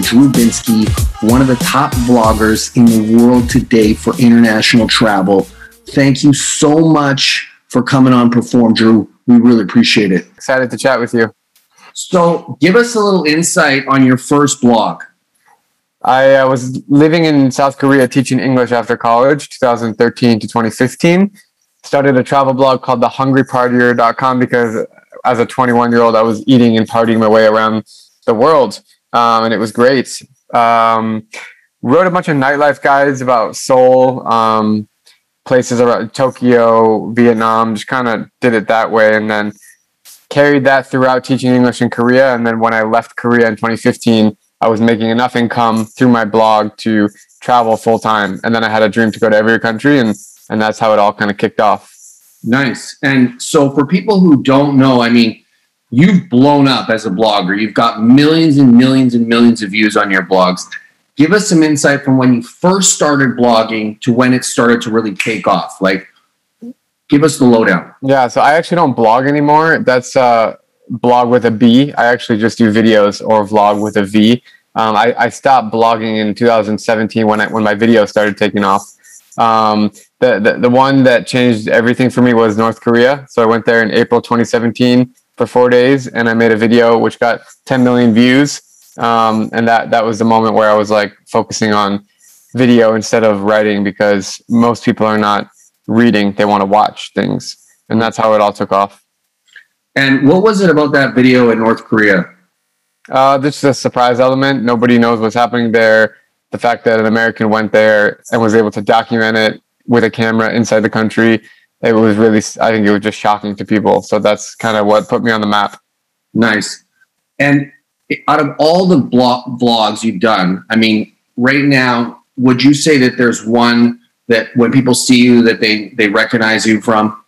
with Drew Binsky, one of the top bloggers in the world today for international travel. Thank you so much for coming on Perform, Drew. We really appreciate it. Excited to chat with you. So, give us a little insight on your first blog. I uh, was living in South Korea teaching English after college, 2013 to 2015. Started a travel blog called thehungrypartier.com because as a 21 year old, I was eating and partying my way around the world, um, and it was great. Um, wrote a bunch of nightlife guides about Seoul, um, places around Tokyo, Vietnam. Just kind of did it that way, and then carried that throughout teaching English in Korea. And then when I left Korea in 2015, I was making enough income through my blog to travel full time. And then I had a dream to go to every country, and and that's how it all kind of kicked off. Nice. And so for people who don't know, I mean, you've blown up as a blogger. You've got millions and millions and millions of views on your blogs. Give us some insight from when you first started blogging to when it started to really take off. Like, give us the lowdown. Yeah, so I actually don't blog anymore. That's uh, blog with a B. I actually just do videos or vlog with a V. Um, I, I stopped blogging in 2017 when I, when my videos started taking off. Um, the, the the one that changed everything for me was North Korea. So I went there in April 2017 for four days, and I made a video which got 10 million views. Um, and that that was the moment where I was like focusing on video instead of writing because most people are not reading; they want to watch things, and that's how it all took off. And what was it about that video in North Korea? Uh, this is a surprise element. Nobody knows what's happening there. The fact that an American went there and was able to document it with a camera inside the country, it was really, I think it was just shocking to people. So that's kind of what put me on the map. Nice. And out of all the blog, vlogs you've done, I mean, right now, would you say that there's one that when people see you that they they recognize you from?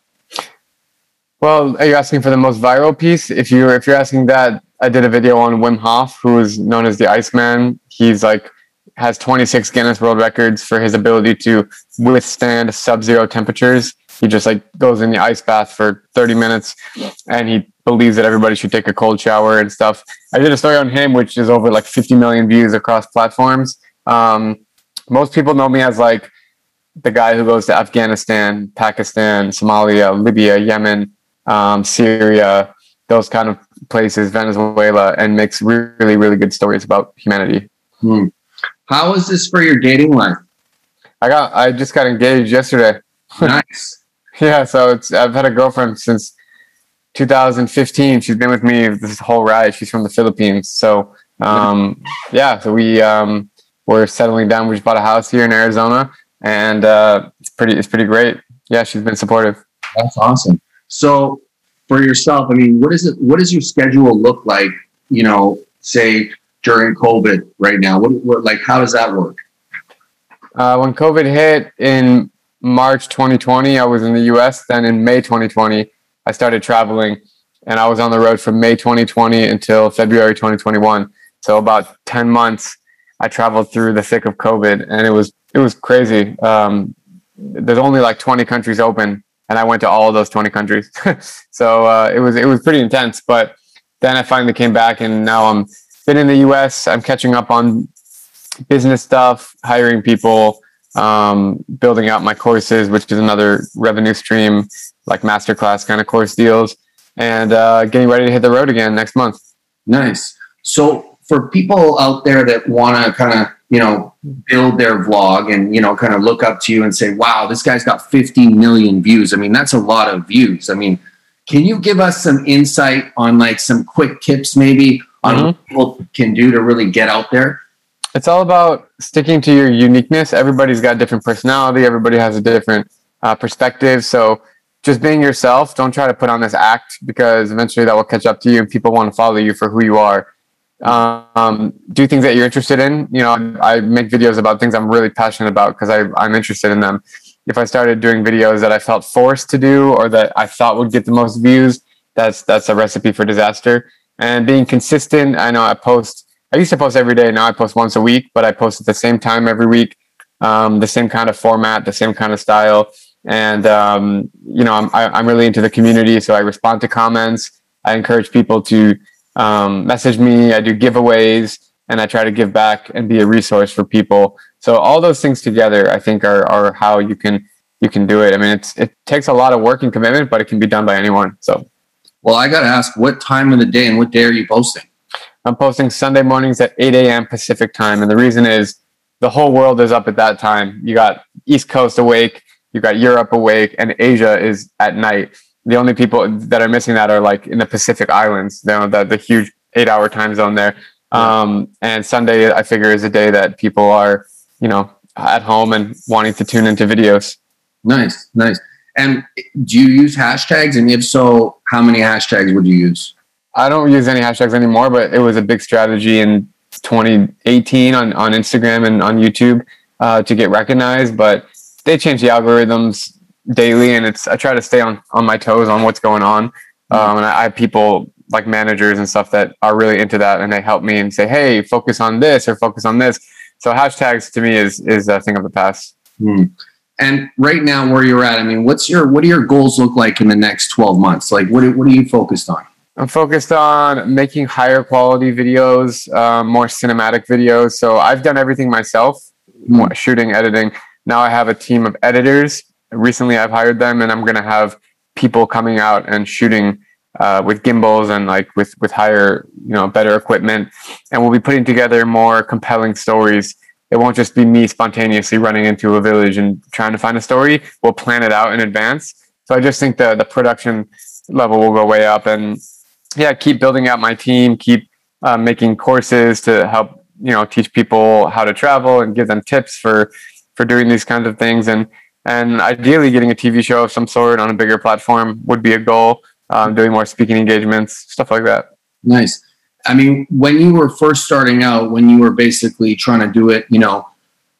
Well, are you asking for the most viral piece? If you if you're asking that, I did a video on Wim Hof, who is known as the Iceman. He's like has 26 Guinness World Records for his ability to withstand sub-zero temperatures. He just like goes in the ice bath for 30 minutes, and he believes that everybody should take a cold shower and stuff. I did a story on him, which is over like 50 million views across platforms. Um, most people know me as like the guy who goes to Afghanistan, Pakistan, Somalia, Libya, Yemen, um, Syria, those kind of places, Venezuela, and makes really, really good stories about humanity. Hmm. How is this for your dating life? I got, I just got engaged yesterday. Nice. Yeah, so it's I've had a girlfriend since 2015. She's been with me this whole ride. She's from the Philippines. So um, yeah, so we um, we're settling down. We just bought a house here in Arizona, and uh, it's pretty it's pretty great. Yeah, she's been supportive. That's awesome. So for yourself, I mean, what is it? What does your schedule look like? You know, say during COVID right now. What, what like how does that work? Uh, when COVID hit in March 2020, I was in the U.S. Then in May 2020, I started traveling, and I was on the road from May 2020 until February 2021. So about 10 months, I traveled through the thick of COVID, and it was it was crazy. Um, there's only like 20 countries open, and I went to all of those 20 countries. so uh, it was it was pretty intense. But then I finally came back, and now I'm been in the U.S. I'm catching up on business stuff, hiring people, um, building out my courses, which is another revenue stream, like masterclass kind of course deals, and uh, getting ready to hit the road again next month. Nice. So for people out there that want to kind of you know build their vlog and you know kind of look up to you and say, "Wow, this guy's got 50 million views." I mean, that's a lot of views. I mean, can you give us some insight on like some quick tips, maybe on mm-hmm. what people can do to really get out there? It's all about sticking to your uniqueness. Everybody's got different personality. Everybody has a different uh, perspective. So just being yourself. Don't try to put on this act because eventually that will catch up to you and people want to follow you for who you are. Um, do things that you're interested in. You know, I make videos about things I'm really passionate about because I'm interested in them. If I started doing videos that I felt forced to do or that I thought would get the most views, that's that's a recipe for disaster and being consistent. I know I post. I used to post every day. Now I post once a week, but I post at the same time every week. Um, the same kind of format, the same kind of style, and um, you know I'm I, i am really into the community, so I respond to comments. I encourage people to um, message me. I do giveaways, and I try to give back and be a resource for people. So all those things together, I think, are are how you can you can do it. I mean, it's it takes a lot of work and commitment, but it can be done by anyone. So, well, I got to ask, what time of the day and what day are you posting? I'm posting Sunday mornings at 8 a.m. Pacific time, and the reason is the whole world is up at that time. You got East Coast awake, you got Europe awake, and Asia is at night. The only people that are missing that are like in the Pacific Islands, you know, the, the huge eight hour time zone there. Um, and Sunday, I figure, is a day that people are, you know, at home and wanting to tune into videos. Nice, nice. And do you use hashtags? And if so, how many hashtags would you use? I don't use any hashtags anymore, but it was a big strategy in 2018 on, on Instagram and on YouTube uh, to get recognized. But they change the algorithms daily, and it's I try to stay on on my toes on what's going on. Um, and I, I have people like managers and stuff that are really into that, and they help me and say, "Hey, focus on this or focus on this." So hashtags to me is is a thing of the past. Hmm. And right now, where you're at, I mean, what's your what do your goals look like in the next 12 months? Like, what what are you focused on? I'm focused on making higher quality videos, uh, more cinematic videos. So I've done everything myself, mm. shooting, editing. Now I have a team of editors. Recently, I've hired them, and I'm going to have people coming out and shooting uh, with gimbals and like with with higher, you know, better equipment. And we'll be putting together more compelling stories. It won't just be me spontaneously running into a village and trying to find a story. We'll plan it out in advance. So I just think the the production level will go way up and yeah, keep building out my team, keep uh, making courses to help you know teach people how to travel and give them tips for for doing these kinds of things and and ideally getting a TV show of some sort on a bigger platform would be a goal. Um, doing more speaking engagements, stuff like that. Nice. I mean, when you were first starting out, when you were basically trying to do it, you know,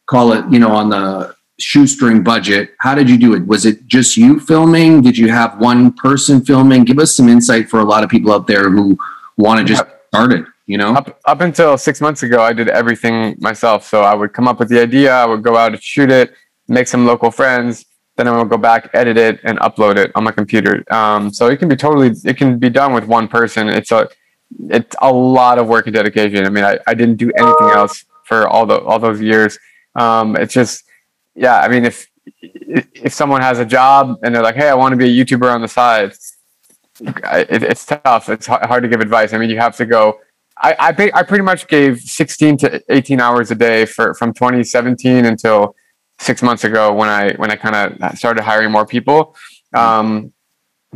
call it, you know, on the shoestring budget. How did you do it? Was it just you filming? Did you have one person filming? Give us some insight for a lot of people out there who want to just start it. You know, up, up until six months ago, I did everything myself. So I would come up with the idea, I would go out and shoot it, make some local friends, then I would go back, edit it, and upload it on my computer. Um, so it can be totally, it can be done with one person. It's a, it's a lot of work and dedication. I mean, I, I didn't do anything else for all the all those years. Um, it's just yeah, I mean, if if someone has a job and they're like, "Hey, I want to be a YouTuber on the side," it, it's tough. It's hard to give advice. I mean, you have to go. I I, I pretty much gave 16 to 18 hours a day for from 2017 until six months ago when I when I kind of started hiring more people. Um,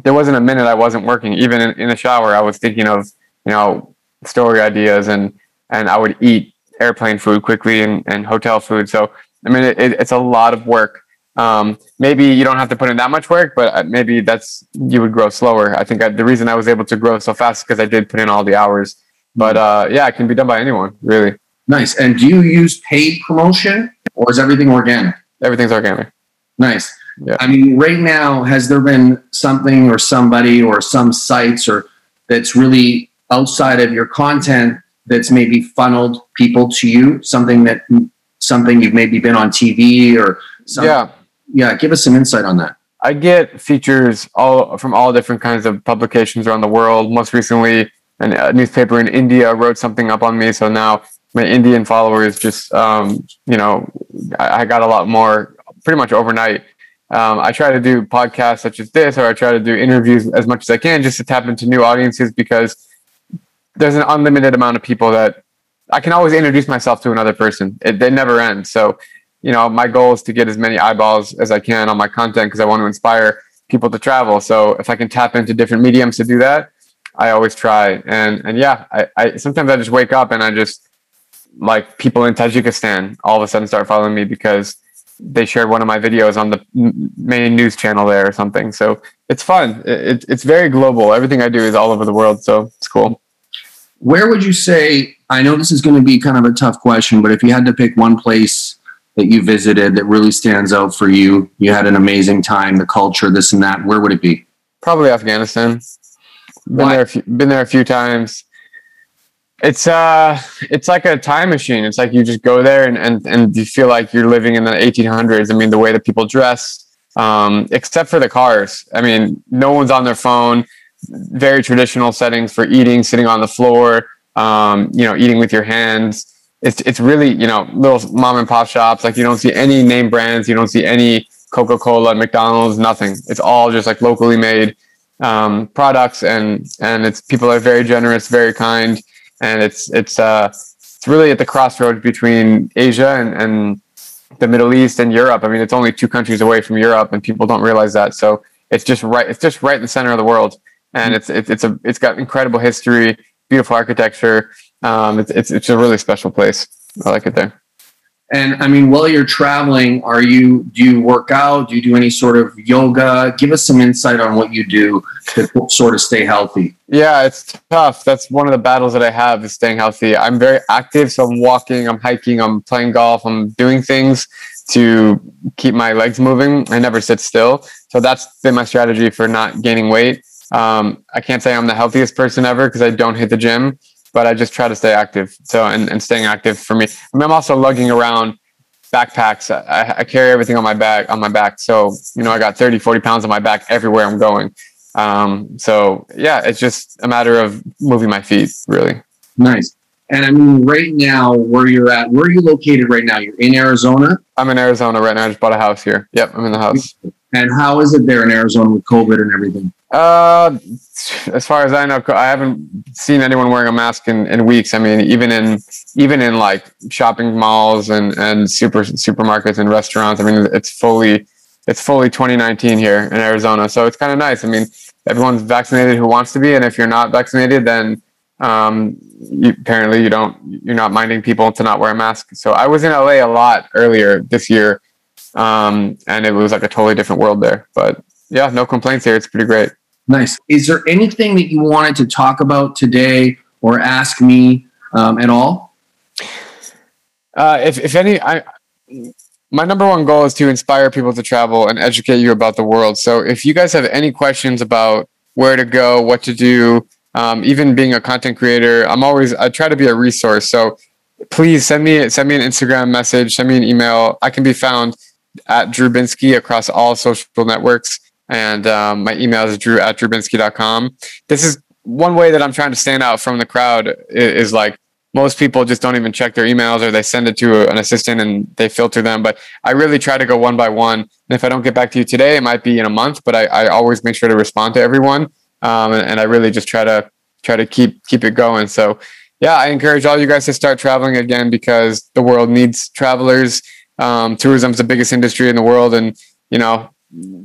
there wasn't a minute I wasn't working. Even in, in the shower, I was thinking of you know story ideas and and I would eat airplane food quickly and, and hotel food. So I mean, it, it's a lot of work. Um, maybe you don't have to put in that much work, but uh, maybe that's you would grow slower. I think I, the reason I was able to grow so fast because I did put in all the hours. But uh, yeah, it can be done by anyone, really. Nice. And do you use paid promotion, or is everything organic? Everything's organic. Nice. Yeah. I mean, right now, has there been something or somebody or some sites or that's really outside of your content that's maybe funneled people to you? Something that something you've maybe been on TV or something? yeah, yeah. Give us some insight on that. I get features all from all different kinds of publications around the world. Most recently, a newspaper in India wrote something up on me, so now my Indian followers just, um, you know, I, I, got a lot more pretty much overnight. Um, I try to do podcasts such as this, or I try to do interviews as much as I can just to tap into new audiences because there's an unlimited amount of people that I can always introduce myself to another person. It, it never ends. So, you know, my goal is to get as many eyeballs as I can on my content because I want to inspire people to travel. So if I can tap into different mediums to do that, I always try. And and yeah, I, I sometimes I just wake up and I just like people in Tajikistan all of a sudden start following me because they shared one of my videos on the main news channel there or something. So it's fun. It, it's very global. Everything I do is all over the world. So it's cool. Where would you say I know this is going to be kind of a tough question, but if you had to pick one place that you visited that really stands out for you, you had an amazing time, the culture, this and that, where would it be? Probably Afghanistan. Been Why? there, a few, been there a few times. It's uh, it's like a time machine. It's like you just go there and and and you feel like you're living in the 1800s. I mean, the way that people dress, um, except for the cars. I mean, no one's on their phone. Very traditional settings for eating, sitting on the floor um, you know, eating with your hands. It's it's really you know little mom and pop shops. Like you don't see any name brands. You don't see any Coca Cola, McDonald's, nothing. It's all just like locally made um, products, and and it's people are very generous, very kind, and it's it's uh it's really at the crossroads between Asia and and the Middle East and Europe. I mean, it's only two countries away from Europe, and people don't realize that. So it's just right. It's just right in the center of the world, and it's it's it's a it's got incredible history, beautiful architecture. Um, it's it's it's a really special place. I like it there. And I mean, while you're traveling, are you do you work out? Do you do any sort of yoga? Give us some insight on what you do to sort of stay healthy. Yeah, it's tough. That's one of the battles that I have is staying healthy. I'm very active, so I'm walking, I'm hiking, I'm playing golf, I'm doing things to keep my legs moving. I never sit still. So that's been my strategy for not gaining weight. Um, I can't say I'm the healthiest person ever because I don't hit the gym, but I just try to stay active. So, and, and staying active for me. I mean, I'm also lugging around backpacks. I, I, carry everything on my back, on my back. So, you know, I got 30, 40 pounds on my back everywhere I'm going. Um, so yeah, it's just a matter of moving my feet really. Nice. And I mean, right now, where you're at, where are you located right now? You're in Arizona? I'm in Arizona right now. I just bought a house here. Yep, I'm in the house. And how is it there in Arizona with COVID and everything? Uh, as far as I know, I haven't seen anyone wearing a mask in, in weeks. I mean, even in even in like shopping malls and and super supermarkets and restaurants. I mean, it's fully it's fully 2019 here in Arizona, so it's kind of nice. I mean, everyone's vaccinated who wants to be, and if you're not vaccinated, then um, you, apparently you don't you're not minding people to not wear a mask. So I was in LA a lot earlier this year, um, and it was like a totally different world there. But yeah, no complaints here. It's pretty great. Nice. Is there anything that you wanted to talk about today or ask me um, at all? Uh, if if any, I my number one goal is to inspire people to travel and educate you about the world. So if you guys have any questions about where to go, what to do, um, even being a content creator, I'm always I try to be a resource. So please send me send me an Instagram message, send me an email. I can be found at Drew Binsky across all social networks, and um, my email is drew at drewbinsky.com. This is one way that I'm trying to stand out from the crowd is, is like most people just don't even check their emails or they send it to an assistant and they filter them. But I really try to go one by one. And if I don't get back to you today, it might be in a month, but I, I always make sure to respond to everyone um, and, and I really just try to try to keep keep it going. So yeah, I encourage all you guys to start traveling again because the world needs travelers. Um, tourism is the biggest industry in the world, and you know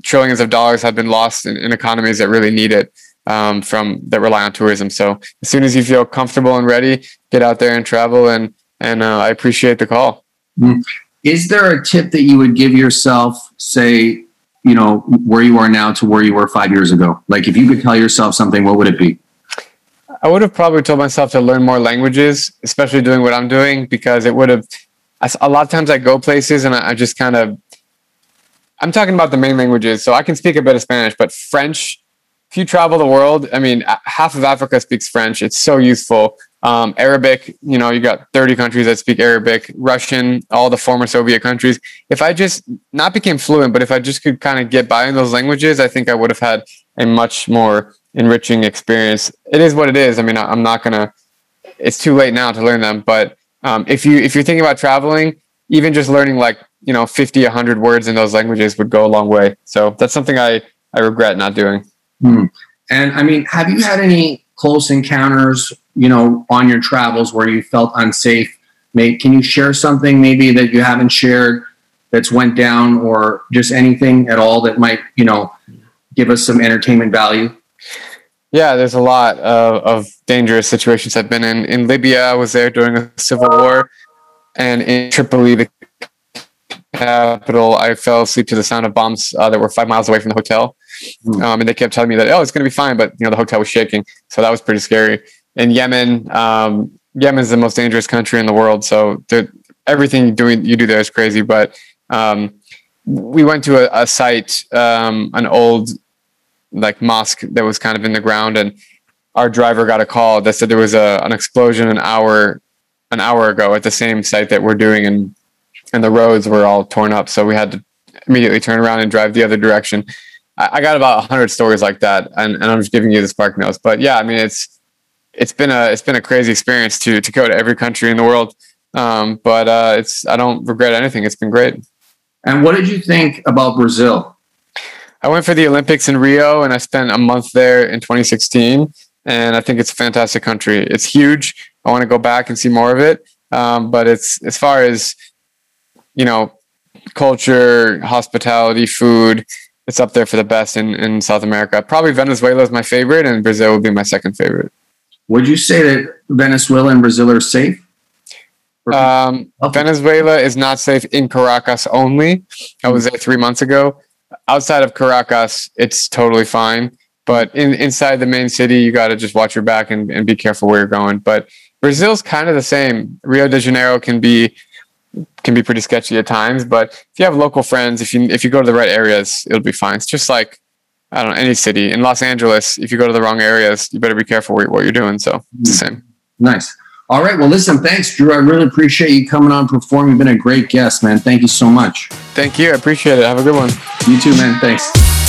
trillions of dollars have been lost in, in economies that really need it um, from that rely on tourism. So as soon as you feel comfortable and ready, get out there and travel. And and uh, I appreciate the call. Mm-hmm. Is there a tip that you would give yourself, say you know where you are now to where you were five years ago like if you could tell yourself something what would it be i would have probably told myself to learn more languages especially doing what i'm doing because it would have a lot of times i go places and i just kind of i'm talking about the main languages so i can speak a bit of spanish but french if you travel the world i mean half of africa speaks french it's so useful um, Arabic, you know, you got 30 countries that speak Arabic, Russian, all the former Soviet countries. If I just not became fluent, but if I just could kind of get by in those languages, I think I would have had a much more enriching experience. It is what it is. I mean, I'm not gonna. It's too late now to learn them, but um, if you if you're thinking about traveling, even just learning like you know 50, 100 words in those languages would go a long way. So that's something I I regret not doing. Hmm. And I mean, have you had any close encounters you know, on your travels where you felt unsafe? May, can you share something maybe that you haven't shared that's went down or just anything at all that might, you know, give us some entertainment value? Yeah, there's a lot of, of dangerous situations I've been in. In Libya, I was there during a civil war, and in Tripoli, the capital, I fell asleep to the sound of bombs uh, that were five miles away from the hotel. Hmm. Um, and they kept telling me that, oh, it's going to be fine, but you know the hotel was shaking, so that was pretty scary in Yemen. Um, Yemen is the most dangerous country in the world, so everything you doing you do there is crazy. But um, we went to a, a site, um, an old like mosque that was kind of in the ground, and our driver got a call that said there was a, an explosion an hour an hour ago at the same site that we're doing, and and the roads were all torn up, so we had to immediately turn around and drive the other direction. I, I got about hundred stories like that, and, and I'm just giving you the spark notes. But yeah, I mean it's it's been a it's been a crazy experience to to go to every country in the world. Um, but uh, it's I don't regret anything. It's been great. And what did you think about Brazil? I went for the Olympics in Rio, and I spent a month there in 2016. And I think it's a fantastic country. It's huge. I want to go back and see more of it. Um, but it's as far as you know, culture, hospitality, food. It's up there for the best in, in South America. Probably Venezuela is my favorite, and Brazil would be my second favorite. Would you say that Venezuela and Brazil are safe? Um, Venezuela is not safe in Caracas only. I was there three months ago. Outside of Caracas, it's totally fine. But in, inside the main city, you got to just watch your back and, and be careful where you're going. But Brazil's kind of the same. Rio de Janeiro can be can be pretty sketchy at times, but if you have local friends, if you if you go to the right areas, it'll be fine. It's just like I don't know any city in Los Angeles. If you go to the wrong areas, you better be careful what you're doing. So it's the hmm. same. Nice. All right. Well, listen, thanks, Drew. I really appreciate you coming on performing. You've been a great guest, man. Thank you so much. Thank you. I appreciate it. Have a good one. You too, man. Thanks.